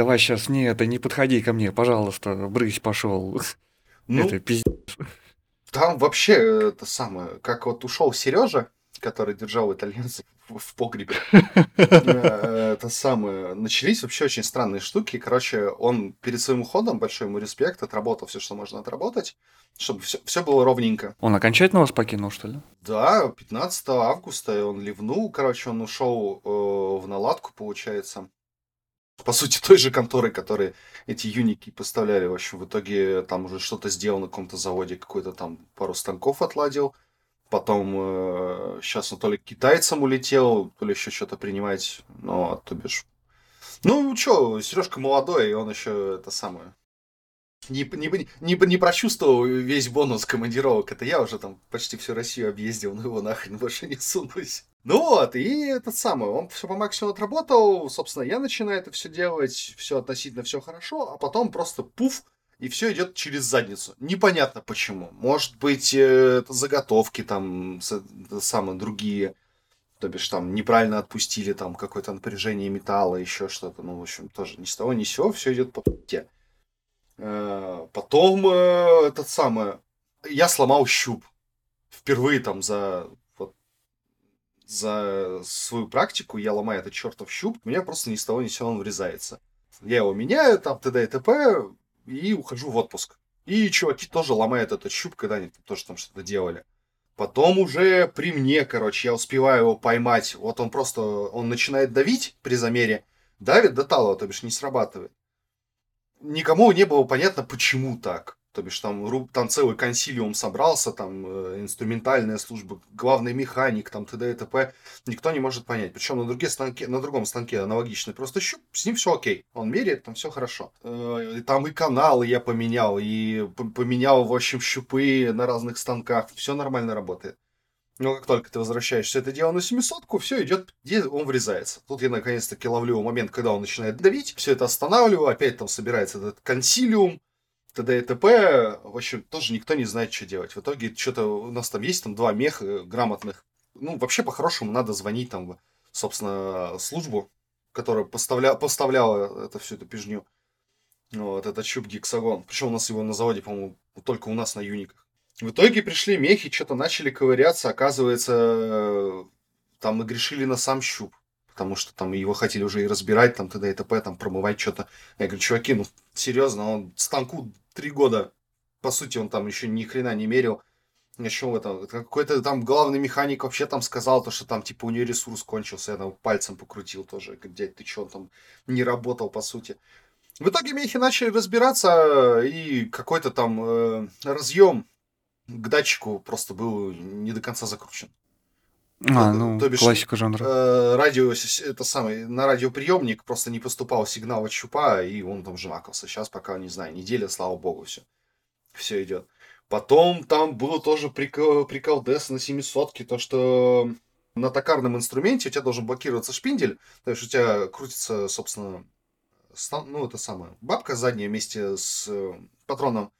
Давай сейчас, не, это не подходи ко мне, пожалуйста, брысь пошел. Ну, Это пиздец. там вообще э, это самое, как вот ушел Сережа, который держал итальянцев в, погребе. Э, Это самое. Начались вообще очень странные штуки. Короче, он перед своим уходом, большой ему респект, отработал все, что можно отработать, чтобы все, было ровненько. Он окончательно вас покинул, что ли? Да, 15 августа он ливнул, короче, он ушел э, в наладку, получается. По сути, той же конторы, которые эти юники поставляли. В общем, в итоге там уже что-то сделал на каком-то заводе, какой-то там пару станков отладил. Потом э, сейчас он то ли к китайцам улетел, то ли еще что-то принимать. Ну, а то бишь... Ну, что, Сережка молодой, и он еще это самое... Не, не, не, не прочувствовал весь бонус командировок. Это я уже там почти всю Россию объездил, но его нахрен больше не сунусь. Ну вот, и этот самый, он все по максимуму отработал, собственно, я начинаю это все делать, все относительно все хорошо, а потом просто пуф, и все идет через задницу. Непонятно почему. Может быть, э, это заготовки там самые другие, то бишь там неправильно отпустили там какое-то напряжение металла, еще что-то. Ну, в общем, тоже ни с того ни с сего, все идет по пути. Э, потом э, этот самый, я сломал щуп. Впервые там за за свою практику я ломаю этот чертов щуп, у меня просто ни с того ни с сего он врезается. Я его меняю, там, т.д. и т.п. и ухожу в отпуск. И чуваки тоже ломают этот щуп, когда они тоже там что-то делали. Потом уже при мне, короче, я успеваю его поймать. Вот он просто, он начинает давить при замере, давит до талого, то бишь не срабатывает. Никому не было понятно, почему так. То бишь там, там целый консилиум собрался, там э, инструментальная служба, главный механик, там т.д. и т.п. Никто не может понять. Причем на, другие станке, на другом станке аналогичный просто щуп, с ним все окей. Он меряет, там все хорошо. Э, там и каналы я поменял, и поменял, в общем, щупы на разных станках. Все нормально работает. Но как только ты возвращаешься это дело на 700-ку, все идет, где он врезается. Тут я наконец-таки ловлю момент, когда он начинает давить, все это останавливаю, опять там собирается этот консилиум, т.д. и т.п. В общем, тоже никто не знает, что делать. В итоге что-то у нас там есть там два меха грамотных. Ну, вообще, по-хорошему, надо звонить там, собственно, службу, которая поставля... поставляла это всю эту пижню. Вот, это чуб гексагон. Причем у нас его на заводе, по-моему, только у нас на юниках. В итоге пришли мехи, что-то начали ковыряться. Оказывается, там мы грешили на сам щуп потому что там его хотели уже и разбирать, там т.д. и т.п., там промывать что-то. Я говорю, чуваки, ну серьезно, он станку три года, по сути, он там еще ни хрена не мерил. Еще это, какой-то там главный механик вообще там сказал, то, что там типа у нее ресурс кончился, я там пальцем покрутил тоже. Дядь, ты что, он там не работал, по сути. В итоге мехи начали разбираться, и какой-то там э, разъем к датчику просто был не до конца закручен. А, ну, то бишь, классика жанра. Э, радио, это самый, на радиоприемник просто не поступал сигнал от щупа, и он там жмакался. Сейчас пока, не знаю, неделя, слава богу, все. Все идет. Потом там было тоже прикол, прикол DS на 700 то что на токарном инструменте у тебя должен блокироваться шпиндель, то есть у тебя крутится, собственно, ну, это самое, бабка задняя вместе с э, патроном,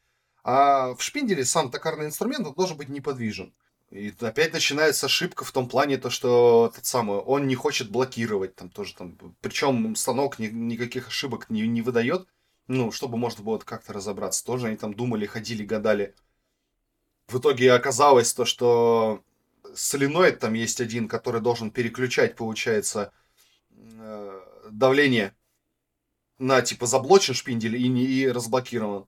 а в шпинделе сам токарный инструмент должен быть неподвижен. И опять начинается ошибка в том плане, то, что тот самый, он не хочет блокировать там тоже там. Причем станок ни, никаких ошибок не, не выдает. Ну, чтобы можно было как-то разобраться. Тоже они там думали, ходили, гадали. В итоге оказалось то, что соленоид там есть один, который должен переключать, получается, э, давление на типа заблочен шпиндель и, не, и разблокирован.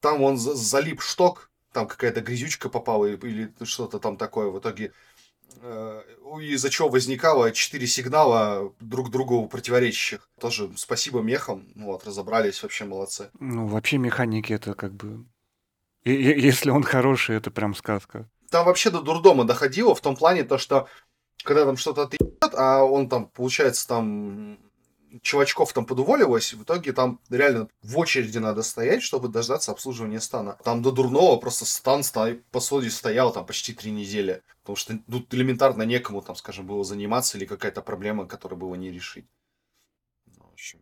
Там он залип шток, там какая-то грязючка попала или что-то там такое. В итоге э, из-за чего возникало четыре сигнала друг другу противоречащих. Тоже спасибо мехам, ну вот, разобрались, вообще молодцы. Ну, вообще механики это как бы... И, если он хороший, это прям сказка. Там вообще до дурдома доходило в том плане, то, что когда там что-то отъебет, а он там, получается, там чувачков там подуволилось, в итоге там реально в очереди надо стоять, чтобы дождаться обслуживания стана. Там до дурного просто стан по сути стоял там почти три недели, потому что тут элементарно некому там, скажем, было заниматься или какая-то проблема, которую было не решить. Ну, в общем.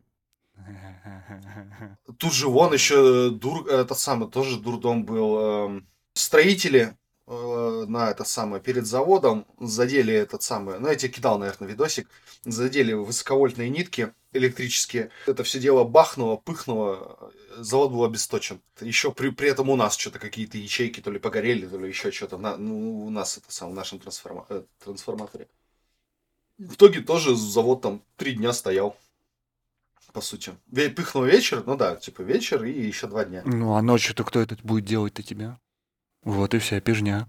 Тут же вон еще дур, этот самый тоже дурдом был. Эм, строители э, на это самое перед заводом задели этот самый, ну я тебе кидал, наверное, видосик, задели высоковольтные нитки электрические. Это все дело бахнуло, пыхнуло, завод был обесточен. Еще при, при этом у нас что-то какие-то ячейки то ли погорели, то ли еще что-то. На, ну, у нас это сам, в нашем трансформа, э, трансформаторе. В итоге тоже завод там три дня стоял. По сути. Пыхнул вечер, ну да, типа вечер и еще два дня. Ну, а ночью-то кто это будет делать-то тебя? Вот и вся пижня.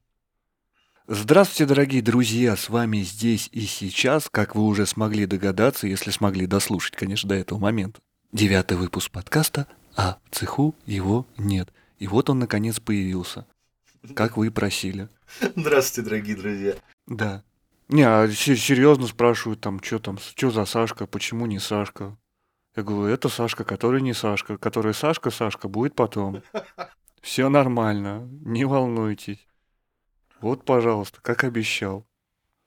Здравствуйте, дорогие друзья, с вами здесь и сейчас, как вы уже смогли догадаться, если смогли дослушать, конечно, до этого момента. Девятый выпуск подкаста, а в цеху его нет. И вот он, наконец, появился, как вы и просили. Здравствуйте, дорогие друзья. Да. Не, а се- серьезно спрашивают там, что там, что за Сашка, почему не Сашка? Я говорю, это Сашка, который не Сашка, который Сашка, Сашка будет потом. Все нормально, не волнуйтесь. Вот, пожалуйста, как обещал.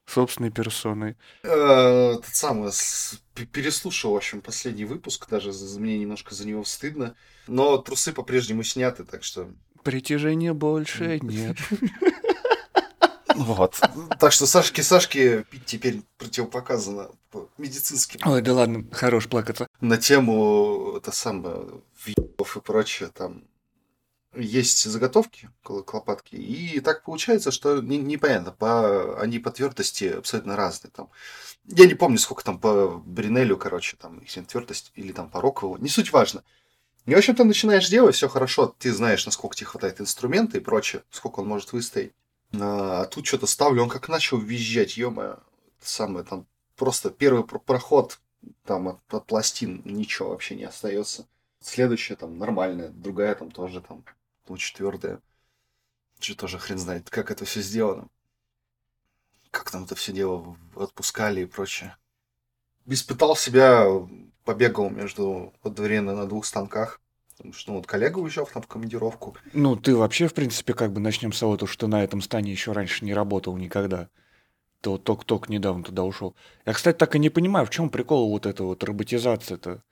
Собственной персоной. Э, Тот самый, переслушал, в общем, последний выпуск, даже мне немножко за него стыдно. Но трусы по-прежнему сняты, так что... Притяжения больше нет. Вот. Так что Сашке Сашке пить теперь противопоказано по медицински. Ой, да ладно, хорош плакаться. На тему это самое въебов и прочее там есть заготовки к лопатке, и так получается, что не- непонятно, по, они по твердости абсолютно разные. Там. Я не помню, сколько там по Бринелю, короче, там их твердость, или там по Рокову, не суть важно. И, в общем, ты начинаешь делать, все хорошо, ты знаешь, насколько тебе хватает инструмента и прочее, сколько он может выстоять. А тут что-то ставлю, он как начал визжать, ё самое, там просто первый про- проход там от, от пластин ничего вообще не остается. Следующая там нормальная, другая там тоже там очень твердая. Что тоже хрен знает, как это все сделано. Как там это все дело отпускали и прочее. Испытал себя, побегал между одновременно на двух станках. Потому что ну, вот коллега уезжал там в командировку. Ну, ты вообще, в принципе, как бы начнем с того, то, что на этом стане еще раньше не работал никогда. Вот только-только недавно туда ушел. Я, кстати, так и не понимаю, в чем прикол вот эта вот роботизация-то?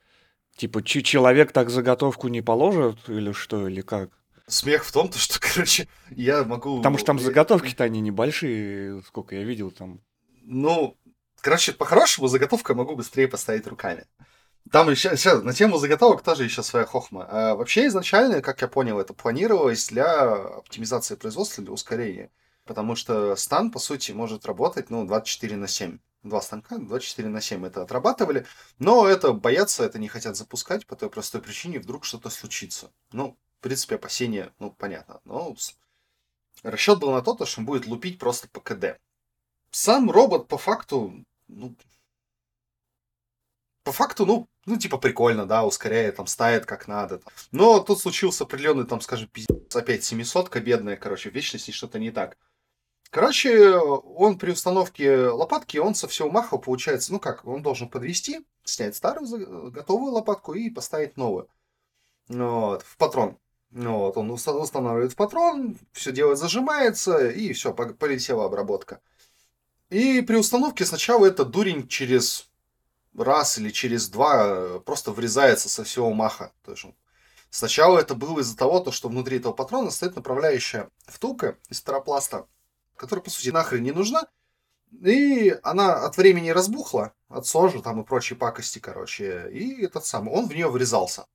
Типа, человек так заготовку не положит или что, или как? Смех в том, то, что, короче, я могу... Потому что там заготовки-то они небольшие, сколько я видел там. Ну, короче, по-хорошему заготовку я могу быстрее поставить руками. Там еще, сейчас, на тему заготовок тоже еще своя хохма. А вообще изначально, как я понял, это планировалось для оптимизации производства, для ускорения. Потому что стан, по сути, может работать, ну, 24 на 7. Два станка, 24 на 7 это отрабатывали. Но это боятся, это не хотят запускать по той простой причине, вдруг что-то случится. Ну, в принципе, опасения, ну, понятно. Но расчет был на то, то, что он будет лупить просто по КД. Сам робот по факту, ну, по факту, ну, ну, типа, прикольно, да, ускоряет, там, ставит как надо. там. Но тут случился определенный, там, скажем, пиздец, опять 700 бедная, короче, в вечности что-то не так. Короче, он при установке лопатки, он со всего маха, получается, ну как, он должен подвести, снять старую готовую лопатку и поставить новую. Вот, в патрон. Вот, он уста- устанавливает патрон, все дело зажимается, и все, полетела обработка. И при установке сначала этот дурень через раз или через два э, просто врезается со всего маха. То есть сначала это было из-за того, то, что внутри этого патрона стоит направляющая втулка из таропласта, которая, по сути, нахрен не нужна. И она от времени разбухла, от сожи там и прочей пакости, короче. И этот самый, он в нее врезался.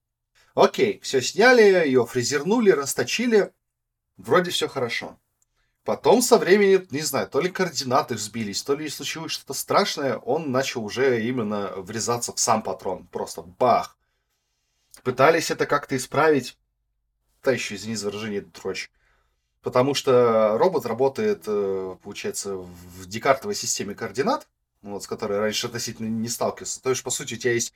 Окей, все сняли, ее фрезернули, расточили. Вроде все хорошо. Потом со временем, не знаю, то ли координаты взбились, то ли случилось что-то страшное, он начал уже именно врезаться в сам патрон. Просто бах. Пытались это как-то исправить. Да еще, извини за выражение, дрочь. Потому что робот работает, э, получается, в декартовой системе координат, вот, с которой раньше относительно не сталкивался. То есть, по сути, у тебя есть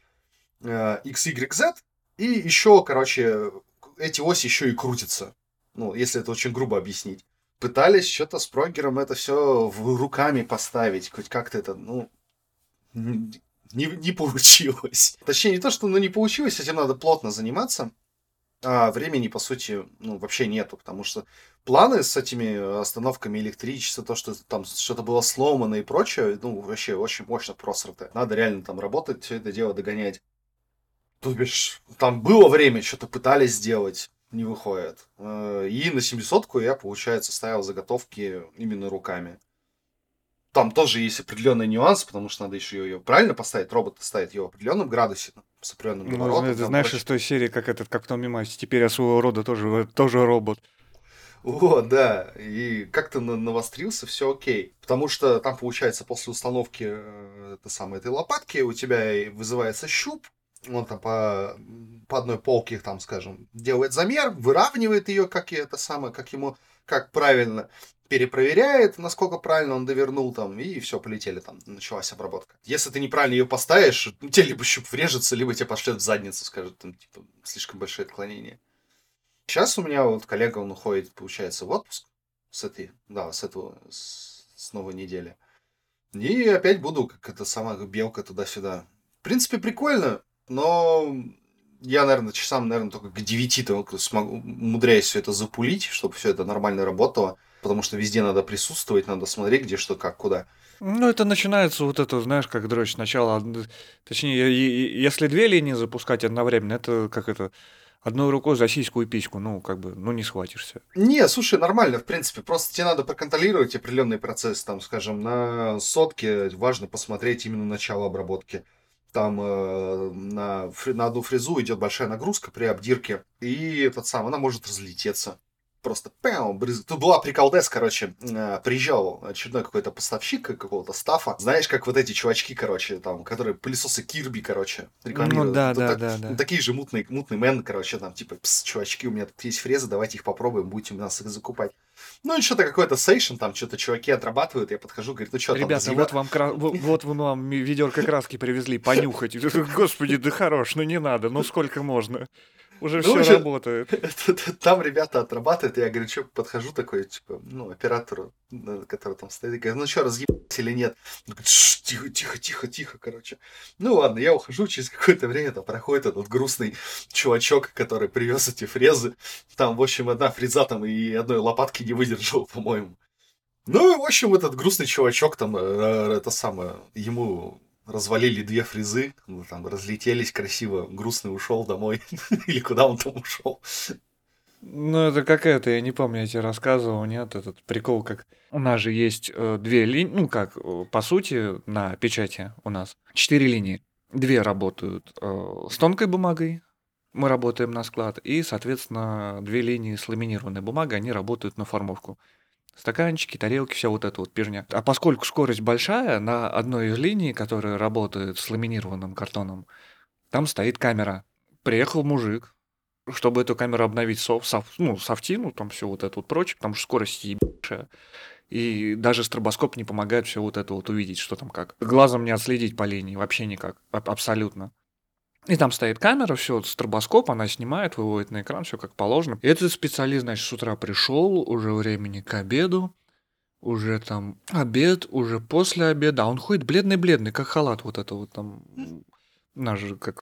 э, X, Y, Z, и еще, короче, эти оси еще и крутятся. Ну, если это очень грубо объяснить. Пытались что-то с прогером это все руками поставить, хоть как-то это, ну, не, не получилось. Точнее, не то, что ну, не получилось, этим надо плотно заниматься. А времени, по сути, ну, вообще нету, потому что планы с этими остановками электричества, то, что там что-то было сломано и прочее, ну, вообще очень мощно просрато. Надо реально там работать, все это дело догонять. То бишь, там было время, что-то пытались сделать, не выходит. Э, И на 700-ку я, получается, ставил заготовки именно руками. там тоже есть определенный нюанс, потому что надо еще ее правильно поставить. Робот ставит ее в определенном градусе, с определенным Ну, это там знаешь прочее. из той серии, как этот, как в том мемасе, теперь я своего рода тоже, тоже робот. Вот, да. И как-то на- навострился, все окей. Потому что там, получается, после установки э, это самой этой лопатки у тебя вызывается щуп, он там по, по одной полке, там, скажем, делает замер, выравнивает ее, как это самое, как ему, как правильно, перепроверяет, насколько правильно он довернул там, и все, полетели там, началась обработка. Если ты неправильно ее поставишь, ну, тебе либо щуп врежется, либо тебе пошлет в задницу, скажет, там, типа, слишком большое отклонение. Сейчас у меня вот коллега, он уходит, получается, в отпуск с этой, да, с этого, с, с новой недели. И опять буду, как это сама белка туда-сюда. В принципе, прикольно, но я, наверное, часам, наверное, только к 9 только смогу, умудряюсь все это запулить, чтобы все это нормально работало. Потому что везде надо присутствовать, надо смотреть, где что, как, куда. Ну, это начинается вот это, знаешь, как дрочь. Сначала, точнее, если две линии запускать одновременно, это как это, одной рукой за сиську и письку, ну, как бы, ну, не схватишься. Не, слушай, нормально, в принципе. Просто тебе надо проконтролировать определенный процесс. Там, скажем, на сотке важно посмотреть именно начало обработки. Там э, на, фри- на одну фрезу идет большая нагрузка при обдирке. И этот сам, она может разлететься. Просто пэм, брызг. Тут была приколдес, короче, э, приезжал очередной какой-то поставщик какого-то стафа. Знаешь, как вот эти чувачки, короче, там, которые пылесосы Кирби, короче, рекламируют. Ну, да, да, так- да, да. ну, такие же мутные, мутный мен, короче, там, типа, «Пс, чувачки, у меня тут есть фрезы, давайте их попробуем, будете у нас их закупать. Ну, и что-то какой-то сейшн, там, что-то чуваки отрабатывают, я подхожу, говорю, ну, что там, Ребята, вот вам, кра- вот, вы вам ведерко краски привезли, понюхать. Господи, да хорош, ну не надо, ну сколько можно? Уже Ну, все работает. Там ребята отрабатывают, я говорю, что подхожу такой, типа, ну, оператору, э, который там стоит, и говорю, ну что, разъебать или нет? Он говорит, «Шш, тихо, тихо, тихо, тихо, короче. Ну ладно, я ухожу, через какое-то время там проходит этот грустный чувачок, который привез эти фрезы. Там, в общем, одна фреза там и одной лопатки не выдержал, по-моему. Ну, и, в общем, этот грустный чувачок там, э, это самое, ему развалили две фрезы, ну, там разлетелись красиво, грустный ушел домой, или куда он там ушел. Ну, это как это, я не помню, я тебе рассказывал, нет, этот прикол, как у нас же есть э, две линии, ну, как, э, по сути, на печати у нас четыре линии. Две работают э, с тонкой бумагой, мы работаем на склад, и, соответственно, две линии с ламинированной бумагой, они работают на формовку. Стаканчики, тарелки, вся вот эта вот пижня. А поскольку скорость большая, на одной из линий, которая работает с ламинированным картоном, там стоит камера. Приехал мужик, чтобы эту камеру обновить соф, соф- ну, софти, ну, там все вот это вот прочее, потому что скорость ебейшая. И даже стробоскоп не помогает все вот это вот увидеть, что там как. Глазом не отследить по линии, вообще никак, аб- абсолютно. И там стоит камера, все, стробоскоп, она снимает, выводит на экран, все как положено. И этот специалист, значит, с утра пришел, уже времени к обеду, уже там обед, уже после обеда, а он ходит бледный-бледный, как халат вот это вот там, наш же как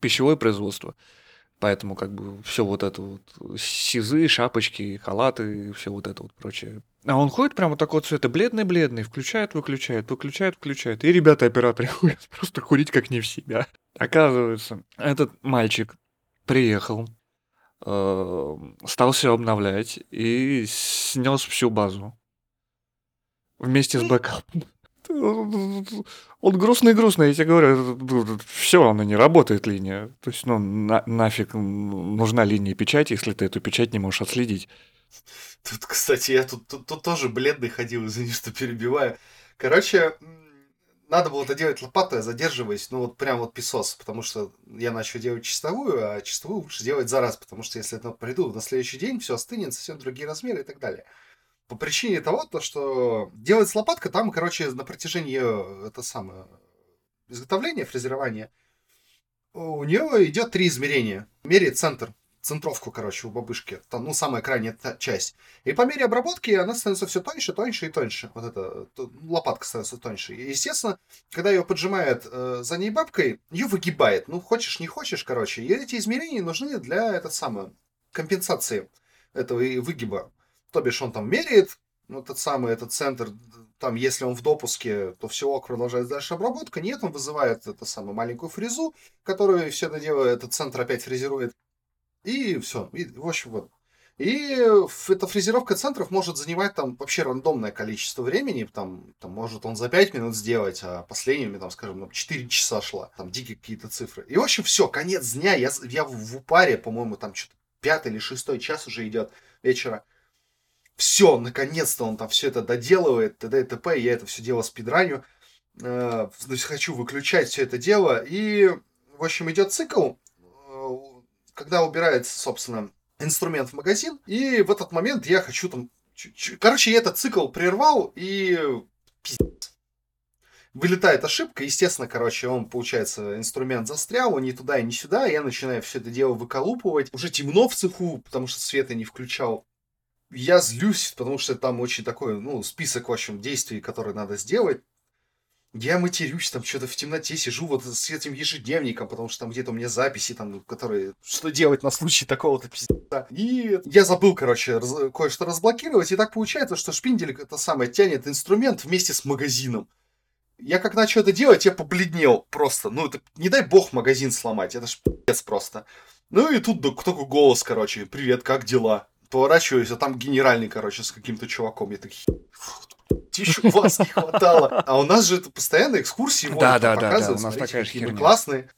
пищевое производство. Поэтому как бы все вот это вот сизы, шапочки, халаты, все вот это вот прочее. А он ходит прямо такого цвета, бледный-бледный, включает, выключает, выключает, включает. И ребята операторы ходят просто курить как не в себя. Оказывается, этот мальчик приехал, э, стал все обновлять и снес всю базу. Вместе с бэкапом. Он грустный-грустный, я тебе говорю, все, она не работает линия. То есть, ну, на- нафиг нужна линия печати, если ты эту печать не можешь отследить. Тут, кстати, я тут, тут, тут тоже бледный ходил, извини, что перебиваю. Короче, надо было это делать лопатой, задерживаясь, ну вот прям вот песос, потому что я начал делать чистовую, а чистовую лучше делать за раз, потому что если я приду на следующий день, все остынет, совсем другие размеры и так далее. По причине того, то, что делать с лопаткой, там, короче, на протяжении э, это самое изготовления, фрезерования, у нее идет три измерения. Меряет центр, центровку, короче, у бабушки. Там, ну, самая крайняя часть. И по мере обработки она становится все тоньше, тоньше и тоньше. Вот эта лопатка становится тоньше. И, естественно, когда ее поджимает э, за ней бабкой, ее выгибает. Ну, хочешь, не хочешь, короче. И эти измерения нужны для этот самой компенсации этого выгиба. То бишь он там меряет, ну, этот самый, этот центр, там, если он в допуске, то все ок, продолжает дальше обработка. Нет, он вызывает это самую маленькую фрезу, которую все это дело, этот центр опять фрезерует. И все. И, в общем, вот. И эта фрезеровка центров может занимать там вообще рандомное количество времени. Там, там может он за 5 минут сделать, а последними, там, скажем, там, 4 часа шла. Там дикие какие-то цифры. И, в общем, все, конец дня. Я, я в упаре, по-моему, там что-то пятый или шестой час уже идет вечера. Все, наконец-то он там все это доделывает, т.д. и т.п. Я это все дело спидраню. Э, хочу выключать все это дело. И, в общем, идет цикл, когда убирается, собственно, инструмент в магазин. И в этот момент я хочу там... Короче, я этот цикл прервал и... Пиздец. Вылетает ошибка, естественно, короче, он, получается, инструмент застрял, он ни туда и ни сюда, я начинаю все это дело выколупывать. Уже темно в цеху, потому что света не включал. Я злюсь, потому что там очень такой, ну, список, в общем, действий, которые надо сделать. Я матерюсь, там что-то в темноте сижу вот с этим ежедневником, потому что там где-то у меня записи, там, которые... Что делать на случай такого-то пиздеца. И я забыл, короче, раз... кое-что разблокировать, и так получается, что шпиндель это самое тянет инструмент вместе с магазином. Я как начал это делать, я побледнел просто. Ну, это не дай бог магазин сломать, это ж пиздец просто. Ну и тут такой голос, короче, привет, как дела? Поворачиваюсь, а там генеральный, короче, с каким-то чуваком. Я так, еще вас не хватало. А у нас же это постоянно экскурсии да, да, да, да, у нас такая же херня. классные.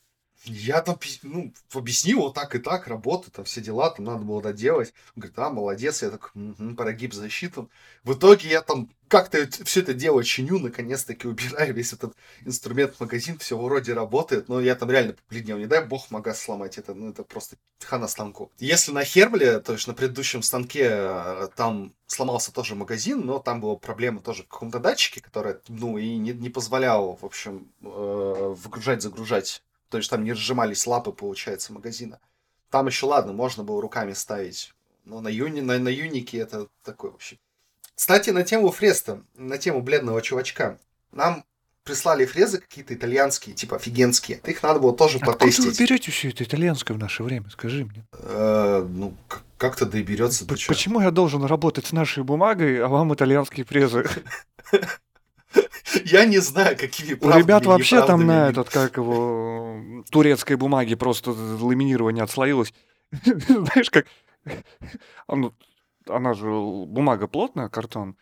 Я там ну, объяснил, вот так и так, работа, там все дела, там надо было доделать. Он говорит, а, молодец, я так, угу, прогиб засчитан. В итоге я там как-то все это дело чиню, наконец-таки убираю весь этот инструмент магазин, все вроде работает, но я там реально побледнел. Не дай бог магаз сломать, это, ну, это просто хана станку. Если на Хербле, то есть на предыдущем станке, э, там сломался тоже магазин, но там была проблема тоже в каком-то датчике, который, ну, и не, не позволял, в общем, э, выгружать, загружать то есть там не разжимались лапы, получается, магазина. Там еще, ладно, можно было руками ставить. Но на, юни, на, на юнике это такое вообще. Кстати, на тему фреста, на тему бледного чувачка. Нам прислали фрезы какие-то итальянские, типа офигенские. Их надо было тоже Откуда потестить. Откуда вы берете все это итальянское в наше время? Скажи мне. Э, ну, как-то да и берется. Почему я должен работать с нашей бумагой, а вам итальянские фрезы? Я не знаю, какими У ребят вообще там на этот, как его, турецкой бумаги просто ламинирование отслоилось. Знаешь, как... Она же бумага плотная, картон.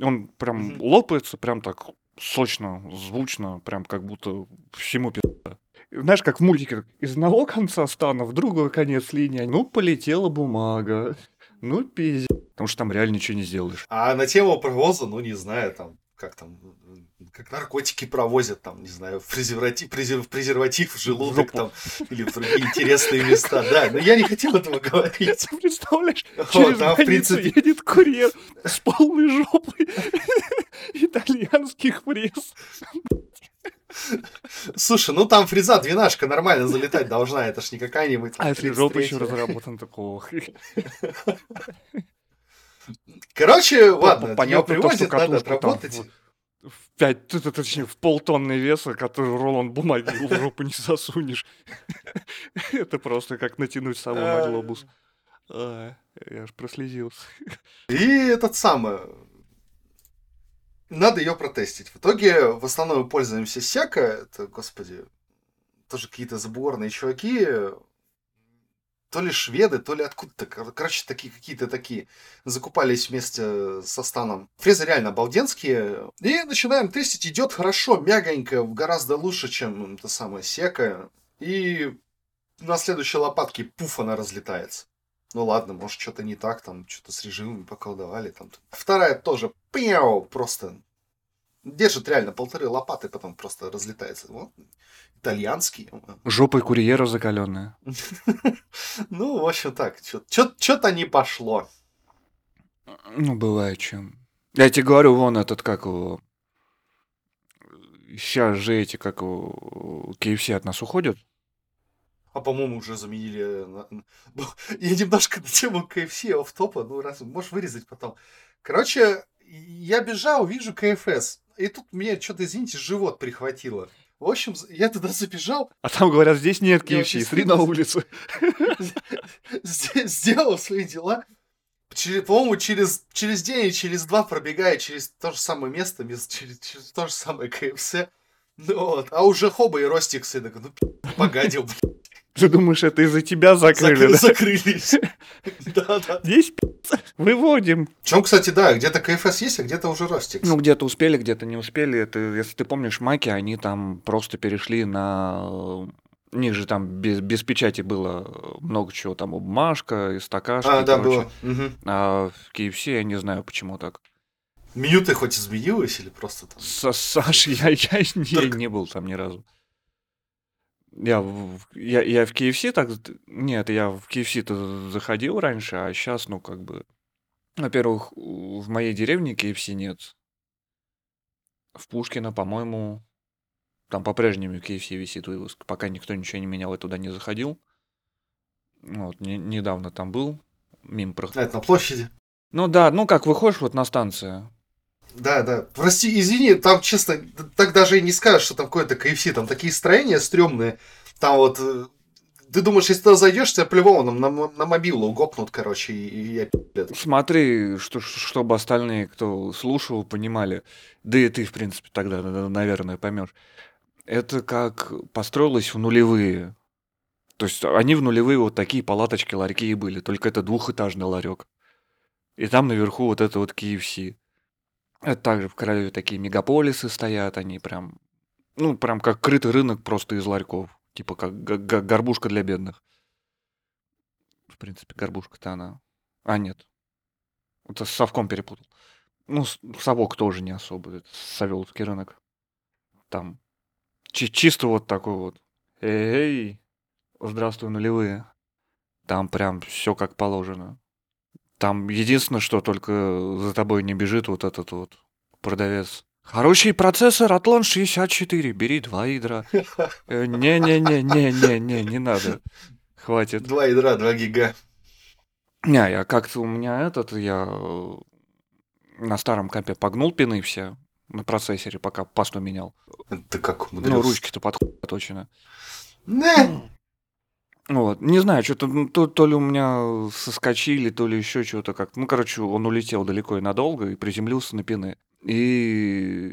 Он прям лопается, прям так сочно, звучно, прям как будто всему пизда. Знаешь, как в мультике, из одного конца стана в другой конец линии. Ну, полетела бумага. Ну, пиздец. Потому что там реально ничего не сделаешь. А на тему провоза, ну, не знаю, там как там, как наркотики провозят, там, не знаю, презерватив, презер, презерватив в желудок там, или в другие интересные места. Да, но я не хотел этого говорить. Представляешь, через вот, а, в принципе... едет курьер с полной жопой итальянских фрез. Слушай, ну там фреза двенашка нормально залетать должна, это ж не какая-нибудь... А если жопа еще разработан, такого. Короче, ладно, Понятно, ее привозят, надо отработать. В пять, точнее, в полтонны веса, который рулон бумаги в жопу не засунешь. Это просто как натянуть сову на глобус. А, я аж прослезился. И этот самый... Надо ее протестить. В итоге, в основном, пользуемся Сека. Это, господи, тоже какие-то заборные чуваки то ли шведы, то ли откуда-то, короче, такие какие-то такие, закупались вместе со Станом. Фрезы реально обалденские. И начинаем тестить, идет хорошо, мягонько, гораздо лучше, чем та самая сека. И на следующей лопатке пуф, она разлетается. Ну ладно, может, что-то не так, там, что-то с режимами поколдовали. Там. Вторая тоже, пяу, просто держит реально полторы лопаты, потом просто разлетается. Вот. Итальянский. Жопой курьера закаленная. Ну, в общем, так. Что-то не пошло. Ну, бывает чем. Я тебе говорю, вон этот, как его... Сейчас же эти, как его, KFC от нас уходят. А по-моему, уже заменили... Я немножко на тему KFC оф топа ну, раз можешь вырезать потом. Короче, я бежал, вижу КФС. И тут мне что-то, извините, живот прихватило. В общем, я туда забежал. А там говорят, здесь нет KFC, смотри на улицу. Сделал свои дела. По-моему, через, через день и через два пробегая через то же самое место, через, через то же самое КФС. Ну, вот. А уже Хоба и Ростикс, я такой, ну, погадил, Ты думаешь, это из-за тебя закрыли, Закры- да? Закрылись. Да-да. Здесь пи***ц, выводим. Причем, кстати, да, где-то КФС есть, а где-то уже Rustix. Ну, где-то успели, где-то не успели. Это, если ты помнишь, маки, они там просто перешли на... У них же там без, без печати было много чего, там бумажка, и стакашки, а, да, короче. было. Мгм. А в KFC я не знаю, почему так. Меню ты хоть изменилось или просто там? С Саш, я, я не, Только- не был там ни разу. Я, я, я в KFC так... Нет, я в KFC-то заходил раньше, а сейчас, ну, как бы... Во-первых, в моей деревне KFC нет. В Пушкино, по-моему, там по-прежнему KFC висит вывеск. Пока никто ничего не менял, я туда не заходил. Вот, не- недавно там был, мимо проходил. Это на площади. Ну да, ну как выходишь вот на станцию, Да, да. Прости, извини, там, честно, так даже и не скажешь, что там какое-то KFC. Там такие строения стрёмные. Там вот... э, Ты думаешь, если туда зайдешь, тебя по-любому на, на, на мобилу гопнут, короче, и, и я. Смотри, что, чтобы остальные, кто слушал, понимали. Да и ты, в принципе, тогда, на- наверное, поймешь. Это как построилось в нулевые. То есть они в нулевые вот такие палаточки, ларьки и были. Только это двухэтажный ларек. И там наверху вот это вот KFC. Это также в краю такие мегаполисы стоят, они прям, ну, прям как крытый рынок просто из ларьков. Типа как горбушка для бедных. В принципе, горбушка-то она... А, нет. Это с совком перепутал. Ну, совок тоже не особо. Это Савеловский рынок. Там чи- чисто вот такой вот. Эй, здравствуй, нулевые. Там прям все как положено. Там единственное, что только за тобой не бежит вот этот вот продавец. Хороший процессор Athlon 64, бери два ядра. Э, Не-не-не-не-не-не, не надо. Хватит. Два ядра, два гига. Не, я как-то у меня этот, я э, на старом компе погнул пины все на процессоре, пока пасту менял. Ты как Ну, умудрился? ручки-то подходят точно. Не. Вот, не знаю, что-то ну, то, то ли у меня соскочили, то ли еще что-то как. Ну, короче, он улетел далеко и надолго и приземлился на пины. И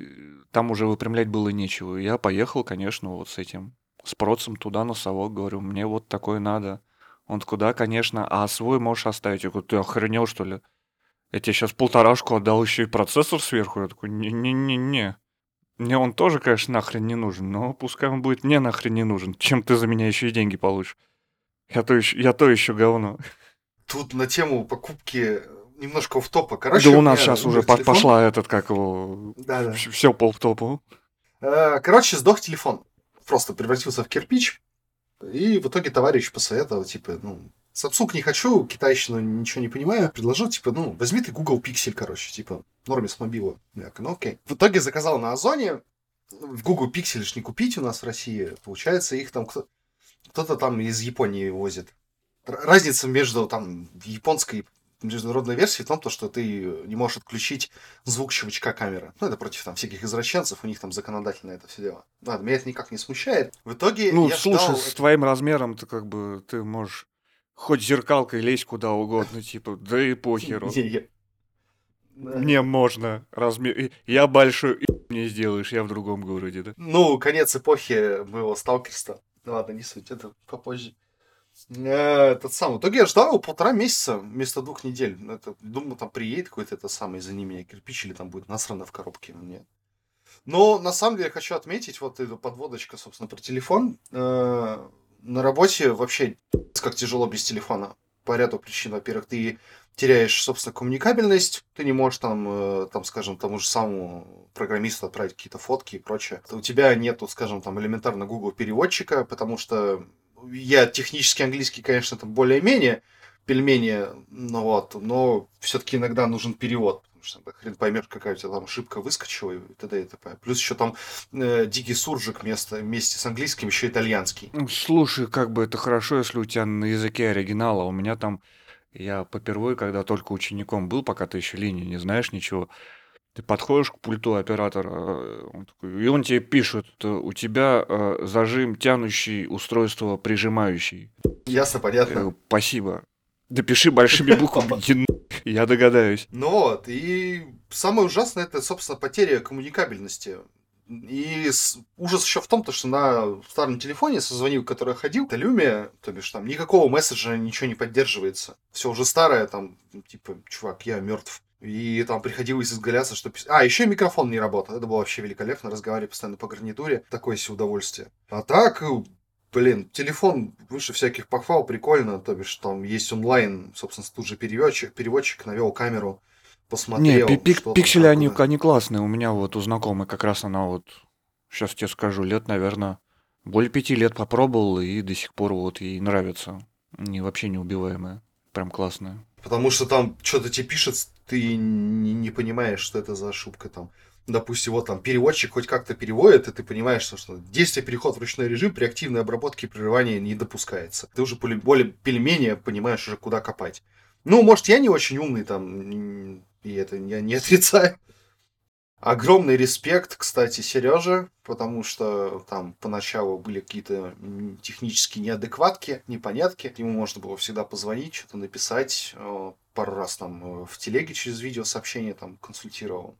там уже выпрямлять было нечего. Я поехал, конечно, вот с этим, с процем туда на совок, говорю, мне вот такое надо. Он такой, да, конечно, а свой можешь оставить. Я говорю, ты охренел, что ли? Я тебе сейчас полторашку отдал еще и процессор сверху. Я такой, не-не-не-не. Мне он тоже, конечно, нахрен не нужен, но пускай он будет мне нахрен не нужен. Чем ты за меня еще и деньги получишь? Я то еще, я то еще говно. Тут на тему покупки немножко в топа. Короче, да у нас сейчас уже телефон. пошла этот, как его, Да, да. все пол в топу. Э, Короче, сдох телефон. Просто превратился в кирпич. И в итоге товарищ посоветовал, типа, ну, Samsung не хочу, китайщину ничего не понимаю. Предложил, типа, ну, возьми ты Google Pixel, короче, типа, норме с мобила. Я ну, окей. В итоге заказал на Озоне. В Google Pixel ж не купить у нас в России. Получается, их там кто- кто-то там из Японии возит. Разница между там японской международной версией в том, то, что ты не можешь отключить звук щелчка камеры. Ну, это против там всяких извращенцев, у них там законодательно это все дело. Ладно, меня это никак не смущает. В итоге Ну, я слушай, ждал... с твоим размером ты как бы, ты можешь хоть зеркалкой лезть куда угодно, типа, да и похеру. Мне можно размер... Я большой, и не сделаешь, я в другом городе, да? Ну, конец эпохи моего сталкерства. Ну, Ладно, не суть, это попозже. Этот самый. В итоге я ждал его полтора месяца вместо двух недель. Ну, Это, думал, там приедет какой-то это самый за ними кирпич или там будет насрано в коробке. Нет. Но на самом деле хочу отметить, вот эта подводочка, собственно, про телефон. Э, На работе вообще как тяжело без телефона. По ряду причин. Во-первых, ты теряешь, собственно, коммуникабельность, ты не можешь там, э, там, скажем, тому же самому программисту отправить какие-то фотки и прочее. У тебя нету, скажем, там, элементарно Google переводчика, потому что я технически английский, конечно, там более-менее пельмени, ну вот, но все-таки иногда нужен перевод, потому что хрен поймешь, какая у тебя там ошибка выскочила и т.д. и т.п. Плюс еще там э, дикий суржик вместо, вместе с английским еще итальянский. Ну, Слушай, как бы это хорошо, если у тебя на языке оригинала. У меня там, я попервые, когда только учеником был, пока ты еще линии не знаешь ничего, ты подходишь к пульту оператора, э, он такой, и он тебе пишет, э, у тебя э, зажим тянущий, устройство прижимающий. Ясно, понятно. говорю, Спасибо. Допиши большими буквами, «Е- я догадаюсь. Ну вот, и самое ужасное это, собственно, потеря коммуникабельности. И ужас еще в том, то, что на старом телефоне созвонил, который ходил, это Lumia, то бишь там никакого месседжа ничего не поддерживается. Все уже старое, там, типа, чувак, я мертв. И там приходилось изгаляться, что... А, еще и микрофон не работал. Это было вообще великолепно. Разговаривать постоянно по гарнитуре. Такое себе удовольствие. А так, блин, телефон выше всяких похвал, прикольно. То бишь там есть онлайн, собственно, тут же переводчик, переводчик навел камеру, Не, посмотрел. пик- там, пиксели, как они, они классные. У меня вот у знакомой как раз она вот, сейчас тебе скажу, лет, наверное, более пяти лет попробовал, и до сих пор вот ей нравится. Они вообще неубиваемые. Прям классные. Потому что там что-то тебе пишет, ты не, не понимаешь, что это за ошибка там. Допустим, вот там переводчик хоть как-то переводит, и ты понимаешь, что, что действие переход в ручной режим при активной обработке и прерывании не допускается. Ты уже более пельмени понимаешь уже, куда копать. Ну, может, я не очень умный там, и это я не отрицаю. Огромный респект, кстати, Сереже, потому что там поначалу были какие-то технические неадекватки, непонятки. Ему можно было всегда позвонить, что-то написать. Э, Пару раз там э, в телеге через видеосообщение там консультировал.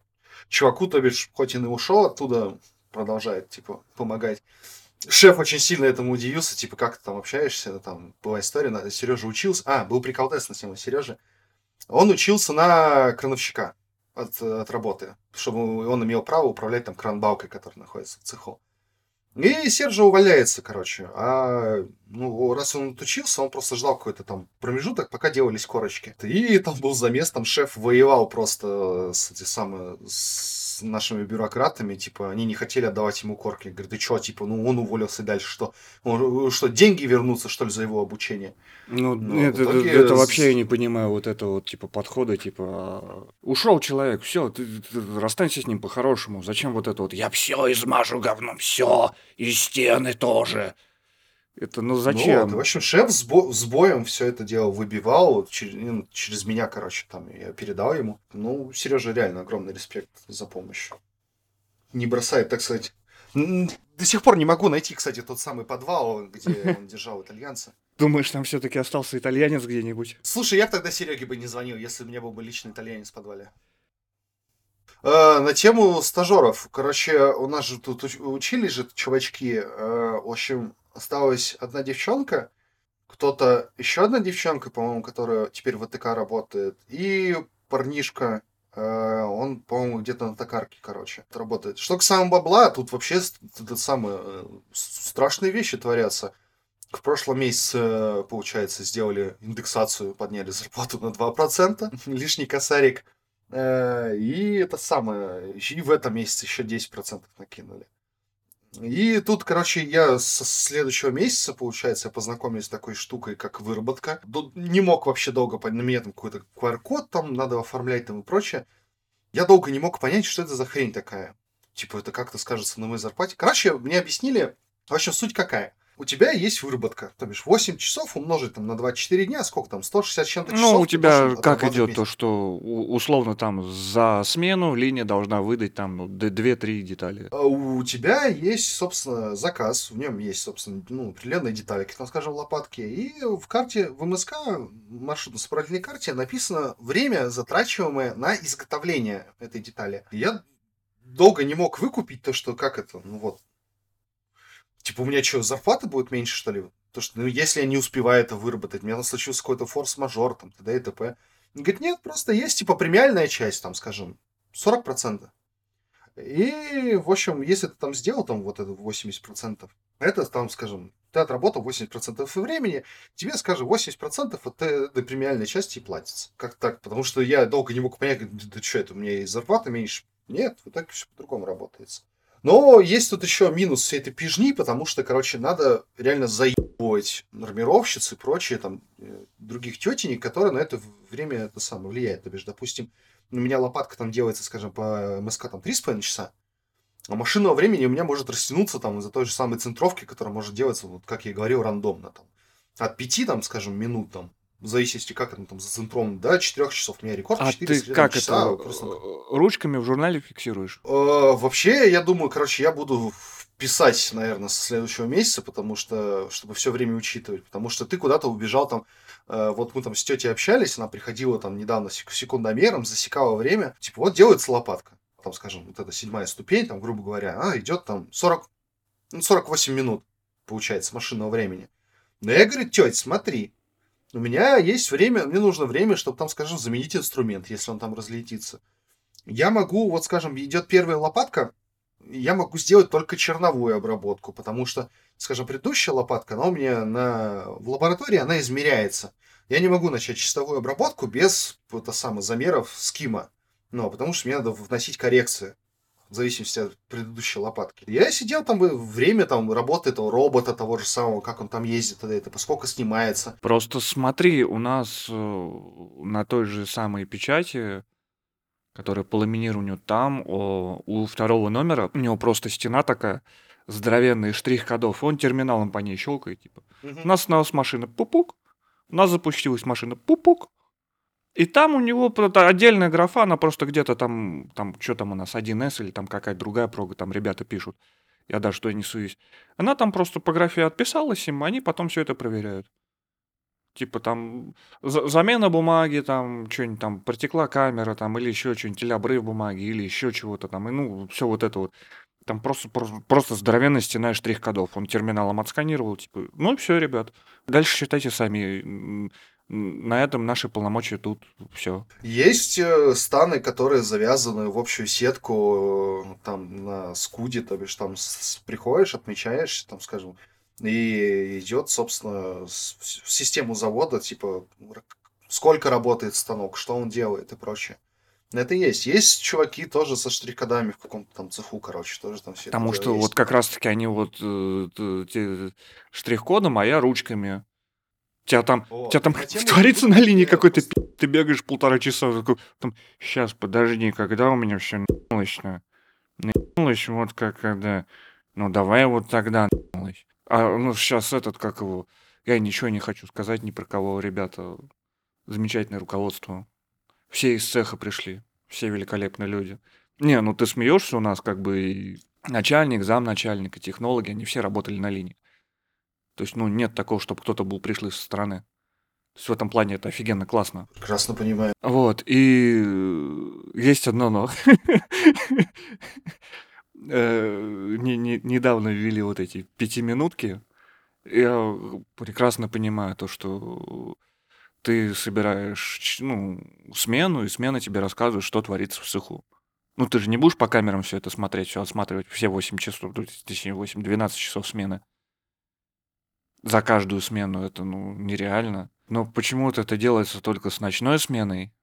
Чуваку, то бишь, хоть и не ушел оттуда, продолжает, типа, помогать. Шеф очень сильно этому удивился, типа, как ты там общаешься, там была история, Сережа учился, а, был прикол-тест на тему Сережи. Он учился на крановщика от, от работы, чтобы он имел право управлять там кранбалкой, которая находится в цеху. И Сержа увольняется, короче. А ну, раз он отучился, он просто ждал какой-то там промежуток, пока делались корочки. И там был замес, там шеф воевал просто с, эти самые, с нашими бюрократами, типа, они не хотели отдавать ему корки. Говорит, ты что, типа, ну он уволился дальше что? Он, что, деньги вернутся, что ли, за его обучение? Ну, это, в это- итоге это с- вообще я не понимаю вот это вот, типа, подхода, типа, ушел человек, все, ты, ты расстанься с ним по-хорошему. Зачем вот это вот, я все измажу говном, все, и стены тоже. Это, ну Ну зачем? вот, и, в общем, шеф с, бо- с боем все это дело выбивал через, ну, через меня, короче, там я передал ему. Ну, Сережа реально огромный респект за помощь. Не бросает, так сказать. До сих пор не могу найти, кстати, тот самый подвал, где он держал итальянца. Думаешь, там все-таки остался итальянец где-нибудь? Слушай, я тогда Сереге бы не звонил, если у меня был бы личный итальянец в подвале. Э, на тему стажеров. Короче, у нас же тут уч- учились же чувачки. Э, в общем, осталась одна девчонка, кто-то, еще одна девчонка, по-моему, которая теперь в АТК работает, и парнишка, э, он, по-моему, где-то на токарке, короче, работает. Что к самому бабла, тут вообще с- это самое, э, с- страшные вещи творятся. В прошлом месяце, получается, сделали индексацию, подняли зарплату на 2%, лишний косарик. Э, И это самое, и в этом месяце еще 10% накинули. И тут, короче, я со следующего месяца, получается, я познакомился с такой штукой, как выработка. Не мог вообще долго понять, на меня там какой-то QR-код там надо оформлять там и прочее. Я долго не мог понять, что это за хрень такая. Типа, это как-то скажется на моей зарплате. Короче, мне объяснили, в общем, суть какая. У тебя есть выработка, то бишь 8 часов умножить там на 24 дня, сколько там, 160 с чем-то часов. Ну, у тебя должен как идет то, что условно там за смену линия должна выдать там ну, д- 2-3 детали. А У тебя есть, собственно, заказ, в нем есть, собственно, ну, определенные детальки, там, скажем, лопатки, и в карте, в МСК, маршрутно-собирательной карте написано время, затрачиваемое на изготовление этой детали. Я долго не мог выкупить то, что как это, ну вот, типа, у меня что, зарплата будет меньше, что ли? То, что, ну, если я не успеваю это выработать, у меня случился какой-то форс-мажор, там, т.д. и т.п. Он говорит, нет, просто есть, типа, премиальная часть, там, скажем, 40%. И, в общем, если ты там сделал там вот это 80%, это там, скажем, ты отработал 80% времени, тебе, скажем, 80% от этой премиальной части и платится. Как так? Потому что я долго не мог понять, да, да что это, у меня и зарплата меньше. Нет, вот так все по-другому работается. Но есть тут еще минус всей этой пижни, потому что, короче, надо реально заебывать нормировщиц и прочие там э, других тетенек, которые на это время это самое влияют. То бишь, допустим, у меня лопатка там делается, скажем, по МСК там 3,5 часа, а машинного времени у меня может растянуться там из-за той же самой центровки, которая может делаться, вот как я и говорил, рандомно там. От 5, там, скажем, минут там, в зависимости, как это там за центром, до 4 часов. У меня рекорд А 4 ты как часа. это, просто- э, ручками в журнале фиксируешь? Э, Вообще, я думаю, короче, я буду писать, наверное, со следующего месяца, потому что, чтобы все время учитывать, потому что ты куда-то убежал там, э, вот мы там с тетей общались, она приходила там недавно сек- секундомером, засекала время, типа, вот делается лопатка. там, скажем, вот эта седьмая ступень, там, грубо говоря, она идет там 40, ну, 48 минут, получается, машинного времени. Но я говорю, тетя, смотри, у меня есть время, мне нужно время, чтобы там, скажем, заменить инструмент, если он там разлетится. Я могу, вот, скажем, идет первая лопатка, я могу сделать только черновую обработку, потому что, скажем, предыдущая лопатка, она у меня на, в лаборатории, она измеряется. Я не могу начать чистовую обработку без это самое, замеров скима. Ну, потому что мне надо вносить коррекции в зависимости от предыдущей лопатки. Я сидел там время там работы этого робота, того же самого, как он там ездит, это, это поскольку снимается. Просто смотри, у нас э, на той же самой печати, которая по ламинированию там, о, у второго номера, у него просто стена такая, здоровенный штрих-кодов, он терминалом по ней щелкает, типа. У нас остановилась машина, пупук, у нас запустилась машина, пупук, и там у него отдельная графа, она просто где-то там, там, что там у нас, 1С или там какая-то другая прога, там ребята пишут. Я даже что не суюсь. Она там просто по графе отписалась им, они потом все это проверяют. Типа там за- замена бумаги, там что-нибудь там протекла камера, там или еще что-нибудь, или обрыв бумаги, или еще чего-то там, и ну, все вот это вот. Там просто, просто, просто здоровенная стена штрих-кодов. Он терминалом отсканировал, типа, ну все, ребят. Дальше считайте сами. На этом наши полномочия тут все. Есть э, станы, которые завязаны в общую сетку э, там на скуде, то бишь там с- приходишь, отмечаешь, там, скажем, и идет, собственно, в систему завода, типа, сколько работает станок, что он делает и прочее. Это есть. Есть чуваки тоже со штрих-кодами в каком-то там цеху, короче, тоже там все Потому что есть. вот как раз-таки они вот э, те- штрих-кодом, а я ручками. Тебя там, Вот. тебя там тему творится на линии какой-то пи***, ты бегаешь полтора часа, такой, там, сейчас, подожди, когда у меня все наебнулось Наебнулось вот как когда, ну давай вот тогда наебнулось. А ну сейчас этот, как его, я ничего не хочу сказать ни про кого, ребята, замечательное руководство. Все из цеха пришли, все великолепные люди. Не, ну ты смеешься у нас, как бы и начальник, замначальник и технологи, они все работали на линии. То есть, ну, нет такого, чтобы кто-то был пришлый со стороны. То есть в этом плане это офигенно классно. Прекрасно понимаю. Вот, и э, есть одно но. Э, не- не- Недавно ввели вот эти пятиминутки. Я прекрасно понимаю то, что ты собираешь ну, смену, и смена тебе рассказывает, что творится в цеху. Ну, ты же не будешь по камерам все это смотреть, все осматривать, все 8 часов, точнее, 8-12 часов смены. За каждую смену это, ну, нереально. Но почему-то это делается только с ночной сменой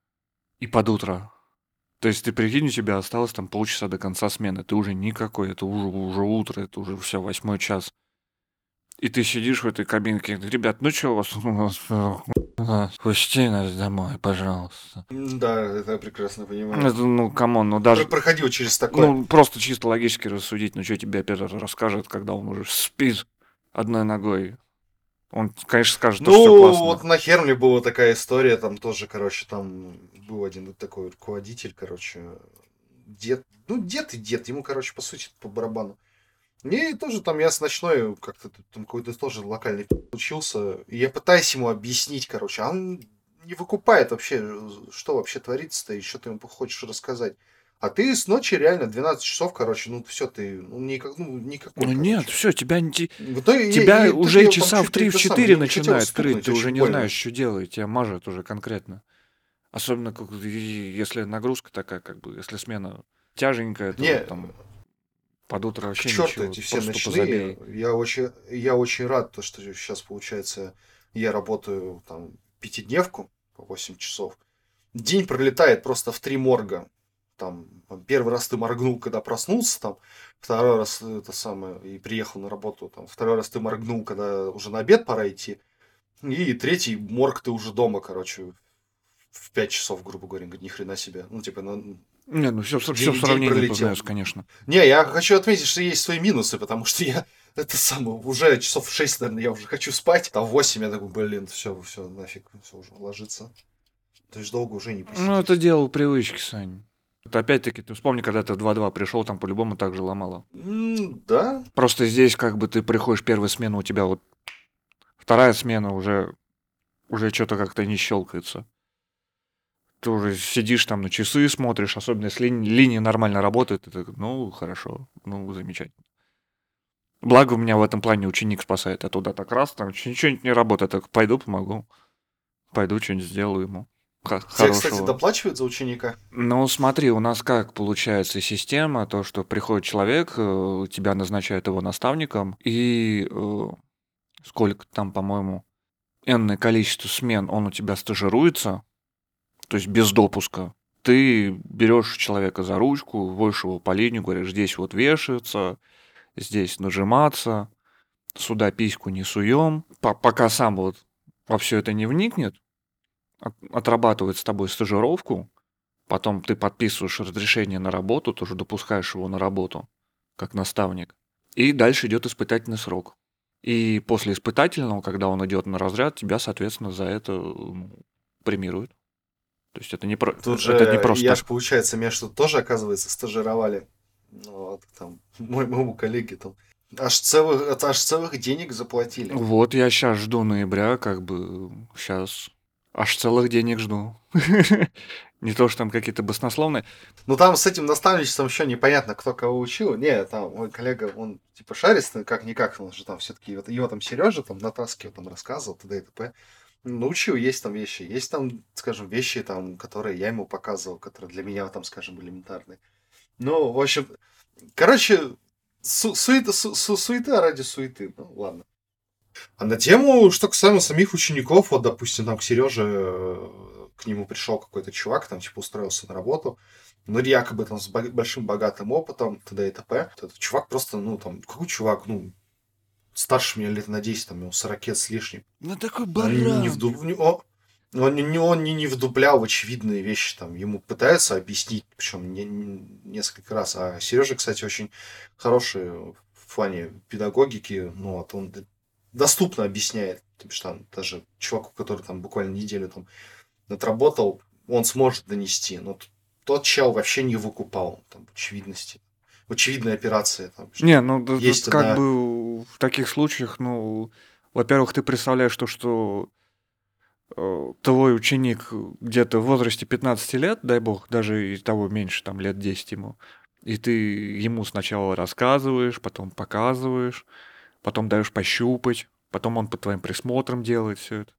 и под утро. То есть ты прикинь, у тебя осталось там полчаса до конца смены. Ты уже никакой, это уже, уже утро, это уже все, восьмой час. И ты сидишь в этой кабинке, ребят, ну что у вас, пусти нас домой, пожалуйста. Да, это я прекрасно понимаю. Это, ну, come on, ну даже, Пр- Проходил через такое. ну, просто чисто логически рассудить, ну что тебе оператор расскажет, когда он уже спит одной ногой. Он, конечно, скажет, что все Ну, классно. вот на Хермле была такая история, там тоже, короче, там был один такой руководитель, короче, дед, ну, дед и дед, ему, короче, по сути, по барабану. И тоже там я с ночной как-то там какой-то тоже локальный учился, и я пытаюсь ему объяснить, короче, а он не выкупает вообще, что вообще творится-то, и что ты ему хочешь рассказать. А ты с ночи реально 12 часов, короче, ну все, ты ну, никак, ну, никакой. Ну нет, короче. все, тебя. В итоге я- Тебя я- тут уже я часа в чуть ли 3 в это 4 самое, не хотел начинает крыть, ты уже очень не больно. знаешь, что делать, тебя мажет уже конкретно. Особенно, как, и если нагрузка такая, как бы, если смена тяженькая, то Не, там под утро вообще черту ничего, эти все ночные. позабей. Я очень, я очень рад, то, что сейчас получается, я работаю там пятидневку по 8 часов. День пролетает просто в три морга. Там первый раз ты моргнул, когда проснулся, там второй раз это самое и приехал на работу, там второй раз ты моргнул, когда уже на обед пора идти, и третий морг ты уже дома, короче, в 5 часов, грубо говоря, говорит, ни хрена себе. Ну, типа, на- Не, ну все, все День- в сравнении пролетел. познается, конечно. Не, я хочу отметить, что есть свои минусы, потому что я это самое, уже часов в 6, наверное, я уже хочу спать, а в 8 я такой, блин, все, все, нафиг, все уже ложиться. То есть долго уже не посидишь. Ну, это дело привычки, Сань. Это опять-таки, ты вспомни, когда ты в 2-2 пришел, там по-любому так же ломало. М, Да, Просто здесь как бы ты приходишь первая смена, у тебя вот вторая смена уже, уже что-то как-то не щелкается. ты уже сидишь там на часы смотришь, особенно если лини- линия нормально работает, ты так, ну, хорошо, ну, замечательно. Благо у меня в этом плане ученик спасает. Я туда так раз, там ничего не работает, так пойду помогу. Пойду что-нибудь сделаю ему. Тебе, кстати, доплачивают за ученика? Ну, смотри, у нас как получается система, то, что приходит человек, э, тебя назначают его наставником, и э, сколько там, по-моему, энное количество смен он у тебя стажируется, то есть без допуска. Ты берешь человека за ручку, вводишь его по линии, говоришь, здесь вот вешается, здесь нажиматься, сюда письку не суем. По- пока сам вот во все это не вникнет, от- отрабатывает с тобой стажировку, потом ты подписываешь разрешение на работу, тоже допускаешь его на работу, как наставник. И дальше идет испытательный срок. И после испытательного, когда он идет на разряд, тебя, соответственно, за это премируют. То есть это не, про... Тут же, это не просто я же, получается, меня что тоже, оказывается, стажировали. Ну, вот, там, мой, моему коллеге там. Аж целых, это аж целых денег заплатили. Вот я сейчас жду ноября, как бы сейчас аж целых денег жду. Не то, что там какие-то баснословные. Ну, там с этим наставничеством еще непонятно, кто кого учил. Не, там мой коллега, он типа шарист, как-никак, он же там все-таки, вот его там Сережа там натаскивал, там рассказывал, т.д. и т.п. Научил, есть там вещи. Есть там, скажем, вещи, там, которые я ему показывал, которые для меня, там, скажем, элементарные. Ну, в общем, короче, су- суета, су- су- суета ради суеты. Ну, ладно. А на тему, что касаемо самих учеников, вот, допустим, там к Сереже, э, к нему пришел какой-то чувак, там, типа, устроился на работу, ну, якобы там с бо- большим богатым опытом, т.д. и т.п. Этот чувак просто, ну, там, какой чувак, ну, старше меня лет на 10, там, ему 40 лет с лишним. Ну такой Он не, вду- он, он не, он не, не вдуплял в очевидные вещи, там, ему пытаются объяснить, причем не, не- несколько раз. А Сережа, кстати, очень хороший в плане педагогики, ну, вот он доступно объясняет, то бишь там даже чуваку, который там буквально неделю там отработал, он сможет донести, но тот чел вообще не выкупал там, очевидности, в очевидной операции. Там, Не, ну Есть как одна- бы в таких случаях, ну, во-первых, ты представляешь то, что э, твой ученик где-то в возрасте 15 лет, дай бог, даже и того меньше, там лет 10 ему, и ты ему сначала рассказываешь, потом показываешь, потом даешь пощупать, потом он под твоим присмотром делает все это.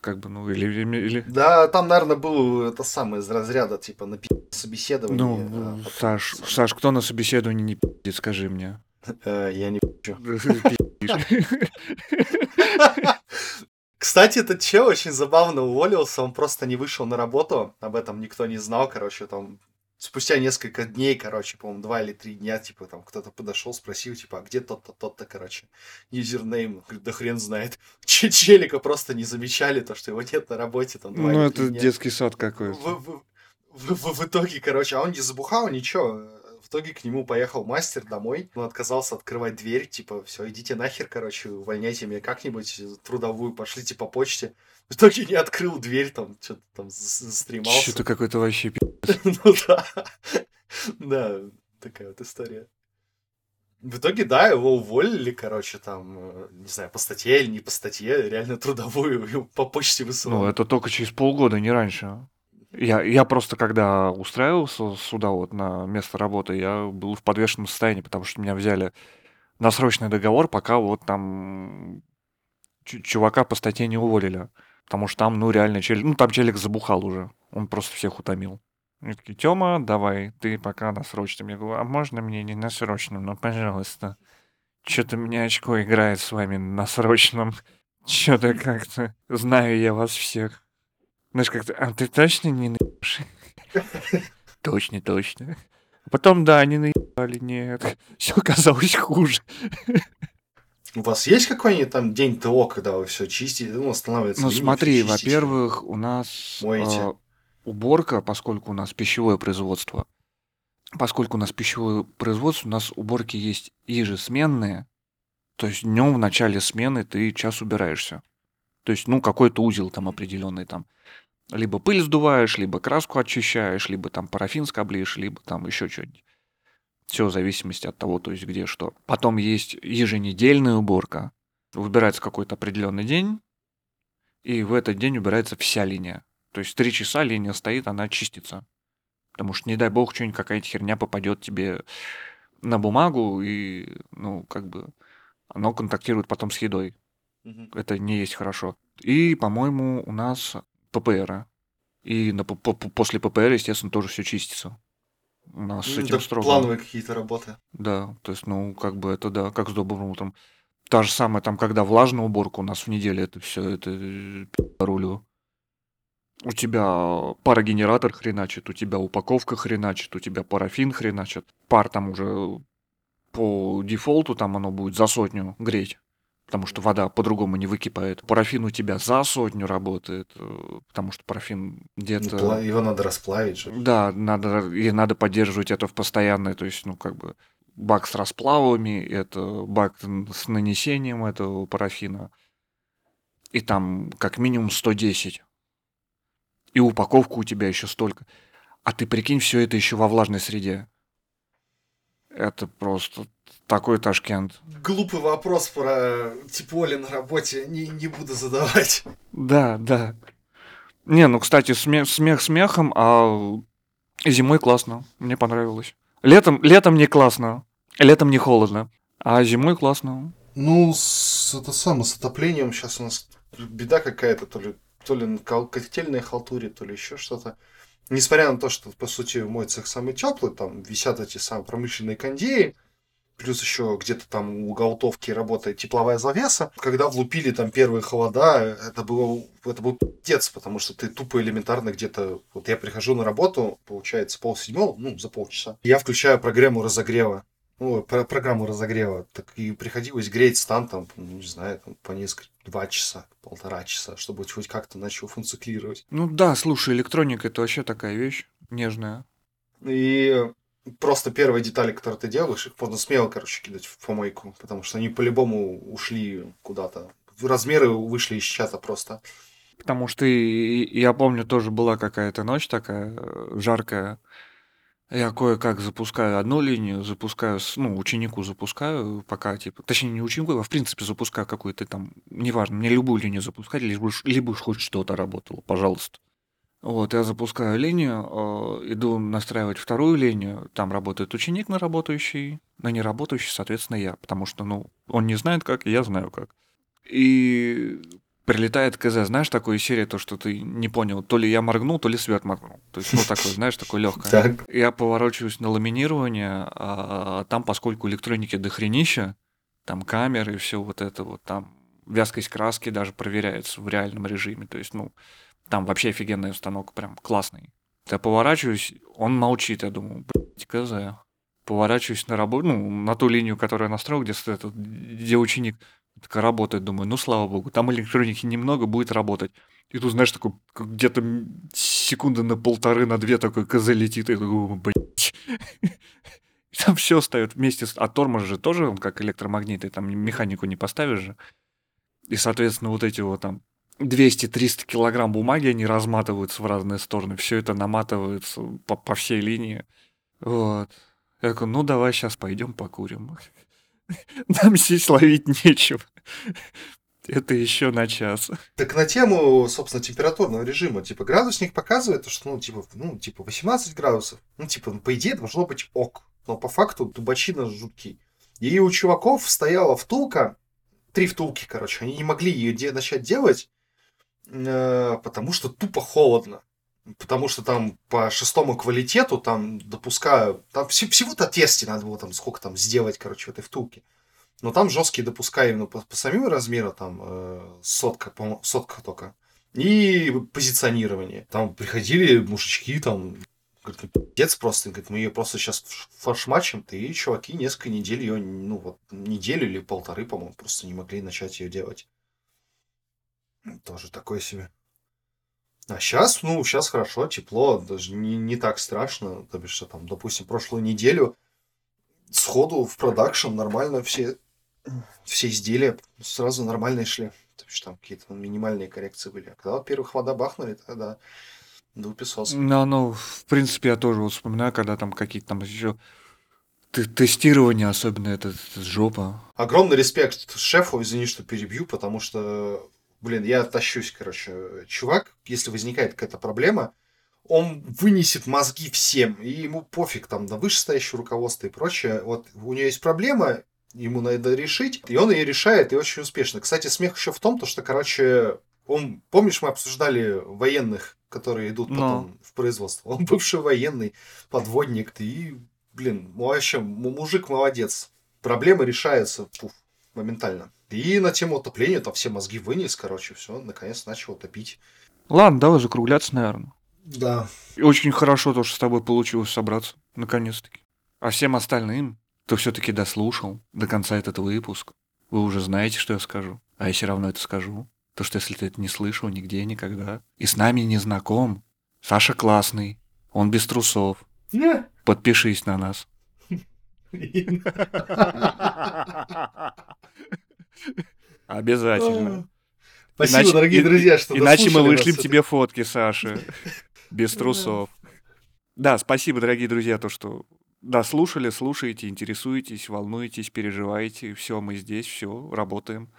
Как бы, ну, или, или- Да, там, наверное, был это самое из разряда, типа, на собеседование. Ну, а потом Саш, сам- Саш, кто на собеседовании не пи***ит, скажи мне. Э, я не пи***чу. Пи***ишь. Кстати, этот чел очень забавно уволился, он просто не вышел на работу, об этом никто не знал, короче, там спустя несколько дней, короче, по-моему, два или три дня, типа, там кто-то подошел, спросил, типа, а где тот-то, тот-то, короче, юзернейм, говорит, да хрен знает. Че- Челика просто не замечали, то, что его нет на работе, там, два Ну, это дня. детский сад какой-то. В, в- в- в- в итоге, короче, а он не забухал, ничего. В итоге к нему поехал мастер домой. Он отказался открывать дверь. Типа, все, идите нахер, короче, увольняйте меня как-нибудь трудовую, пошлите по почте. В итоге не открыл дверь, там, что-то там застремался. Что-то какой-то вообще пи***. Ну да. Да, такая вот история. В итоге, да, его уволили, короче, там, э, не знаю, по статье или не по статье, реально трудовую по почте Ну, высылал. это только через полгода, не раньше. Я, я просто, когда устраивался сюда вот на место работы, я был в подвешенном состоянии, потому что меня взяли на срочный договор, пока вот там чу- чувака по статье не уволили. Потому что там, ну, реально, челик, ну, там челик забухал уже. Он просто всех утомил. Они такие, Тёма, давай, ты пока на срочном. Я говорю, а можно мне не на срочном, ну, пожалуйста. Что-то мне очко играет с вами на срочном. Что-то как-то знаю я вас всех. Знаешь, как-то, а ты точно не наебешь? Точно, точно. Потом, да, они наебали, нет. Все оказалось хуже. У вас есть какой-нибудь там день ТО, когда вы все чистите, ну, останавливается Ну смотри, чистите? во-первых, у нас а, уборка, поскольку у нас пищевое производство, поскольку у нас пищевое производство, у нас уборки есть ежесменные, то есть днем в начале смены ты час убираешься. То есть, ну, какой-то узел там определенный там. Либо пыль сдуваешь, либо краску очищаешь, либо там парафин скоблишь, либо там еще что-нибудь. Все в зависимости от того, то есть где что. Потом есть еженедельная уборка. Выбирается какой-то определенный день, и в этот день убирается вся линия. То есть три часа линия стоит, она чистится. Потому что, не дай бог, что-нибудь какая-то херня попадет тебе на бумагу, и, ну, как бы, оно контактирует потом с едой. Мгм. Это не есть хорошо. И, по-моему, у нас ППР. И на, п- п- после ППР, естественно, тоже все чистится. У нас с Ну, этим это строго. плановые какие-то работы. Да, то есть, ну, как бы это, да, как с добрым утром. Та же самая, там, когда влажная уборка у нас в неделе, это все, это э, рулю. У тебя парогенератор хреначит, у тебя упаковка хреначит, у тебя парафин хреначит. Пар там уже по дефолту там оно будет за сотню греть, потому что вода по-другому не выкипает. Парафин у тебя за сотню работает, э, потому что парафин Ну, где-то... пла- Его надо расплавить же. Да, надо, и надо поддерживать это в постоянной, то есть, ну, как бы, бак с расплавами, это бак с нанесением этого парафина, и там как минимум 110. И упаковка у тебя еще столько. А ты прикинь, все это еще во влажной среде. Это просто такой Ташкент. Глупый вопрос про тепло на работе не, не буду задавать. Да, да. Не, ну, кстати, смех, смех смехом, а зимой классно. Мне понравилось. Летом, летом не классно. Летом не холодно. А зимой классно. Ну, с, это самое, с отоплением сейчас у нас беда какая-то, то ли, то ли на котельной халтуре, то ли еще что-то. Несмотря на то, что, по сути, мой цех самый теплый, там висят эти самые промышленные кондеи, плюс еще где-то там у голтовки работает тепловая завеса. Когда влупили там первые холода, это было, это был пиздец, потому что ты тупо элементарно где-то... Вот я прихожу на работу, получается, полседьмого, ну, за полчаса. Я включаю программу разогрева ну, про- программу разогрева, так и приходилось греть стан там, ну, не знаю, там, по несколько, два часа, полтора часа, чтобы хоть как-то начал функционировать. Ну да, слушай, электроника это вообще такая вещь нежная. И просто первые детали, которые ты делаешь, их можно смело, короче, кидать в помойку, потому что они по-любому ушли куда-то. Размеры вышли из чата просто. Потому что и- и- я помню, тоже была какая-то ночь такая э, жаркая. Я кое-как запускаю одну линию, запускаю, ну, ученику запускаю, пока, типа, точнее, не ученику, а в принципе запускаю какую-то там, неважно, мне любую линию запускать, лишь бы, ш- либо уж хоть что-то работало, пожалуйста. Вот, я запускаю линию, э, иду настраивать вторую линию, там работает ученик на работающий, на неработающий, соответственно, я, потому что, ну, он не знает как, я знаю как. И прилетает КЗ, знаешь, такую серию, то, что ты не понял, то ли я моргнул, то ли свет моргнул. То есть, ну, такое, знаешь, такое легкое. Так. Я поворачиваюсь на ламинирование, а там, поскольку электроники дохренища, там камеры и все вот это вот, там вязкость краски даже проверяется в реальном режиме. То есть, ну, там вообще офигенный установка, прям классный. Я поворачиваюсь, он молчит, я думаю, блядь, КЗ. Поворачиваюсь на работу, ну, на ту линию, которую я настроил, где, этот- где ученик так работает, думаю, ну, слава богу, там электроники немного, будет работать. И тут, знаешь, такой, где-то секунды на полторы, на две такой КЗ летит, и такой, блядь. Там все встает вместе с... А тормоз же тоже, он как электромагниты, там механику не поставишь же. И, соответственно, вот эти вот там 200-300 килограмм бумаги, они разматываются в разные стороны. Все это наматывается по, по всей линии. Вот. Я такой, ну давай сейчас пойдем покурим. Нам здесь ловить нечего. Это еще на час. Так на тему, собственно, температурного режима, типа, градусник показывает, что, ну, типа, ну, типа, 18 градусов. Ну, типа, по идее, должно быть ок. Но по факту дубачина жуткий. И у чуваков стояла втулка, три втулки, короче, они не могли ее де- начать делать, э, потому что тупо холодно. Потому что там по шестому квалитету там допускаю... Там вс- всего-то отверстий надо было там сколько там сделать, короче, в этой втулке. Но там жесткие допуска именно по, по самим размеру, там э, сотка, по сотка только. И позиционирование. Там приходили мужички, там, говорят, ну, пиздец просто, говорят, мы ее просто сейчас фаршмачим, и чуваки несколько недель ее, ну вот, неделю или полторы, по-моему, просто не могли начать ее делать. Тоже такое себе. А сейчас, ну, сейчас хорошо, тепло, даже не, не так страшно. То бишь, что там, допустим, прошлую неделю сходу в продакшн нормально все, все изделия сразу нормальные шли. То есть там какие-то минимальные коррекции были. А когда первых вода бахнули, тогда был песос. Ну, ну, в принципе, я тоже вот вспоминаю, когда там какие-то там еще тестирование, особенно это, это жопа. Огромный респект шефу, извини, что перебью, потому что блин, я тащусь, короче. Чувак, если возникает какая-то проблема, он вынесет мозги всем, и ему пофиг там на вышестоящее руководство и прочее. Вот у него есть проблема, ему надо решить, и он ее решает, и очень успешно. Кстати, смех еще в том, то, что, короче, он, помнишь, мы обсуждали военных, которые идут Ну. потом в производство. Он бывший военный, подводник, и, блин, ну, вообще, мужик молодец. Проблемы решаются пуф, моментально. И на тему отопления там все мозги вынес, короче, все, наконец начал топить. Ладно, давай закругляться, наверное. Да. И очень хорошо то, что с тобой получилось собраться, наконец-таки. А всем остальным, кто все-таки дослушал до конца этот выпуск, вы уже знаете, что я скажу. А я все равно это скажу. То, что если ты это не слышал нигде, никогда, и с нами не знаком, Саша классный, он без трусов. Подпишись на нас. Обязательно. Спасибо, Иначе- дорогие и- друзья, что Иначе мы вышлем тебе фотки, Саша. Без трусов. Да, спасибо, дорогие друзья, то, что дослушали, слушаете, интересуетесь, волнуетесь, переживаете. Все, мы здесь, все, работаем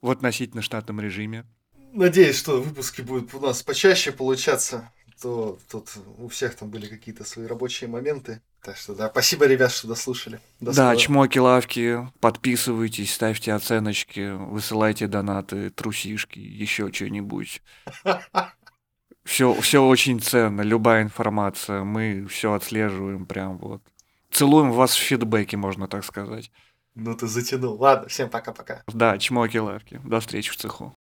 в относительно штатном режиме. Надеюсь, что выпуски будут у нас почаще получаться. То тут у всех там были какие-то свои рабочие моменты. Так что да, спасибо, ребят, что дослушали. До да, скорого. чмоки, лавки, подписывайтесь, ставьте оценочки, высылайте донаты, трусишки, еще что-нибудь. Все, все очень ценно, любая информация, мы все отслеживаем прям вот. Целуем вас в фидбэке, можно так сказать. Ну ты затянул. Ладно, всем пока-пока. Да, чмоки, лавки. До встречи в цеху.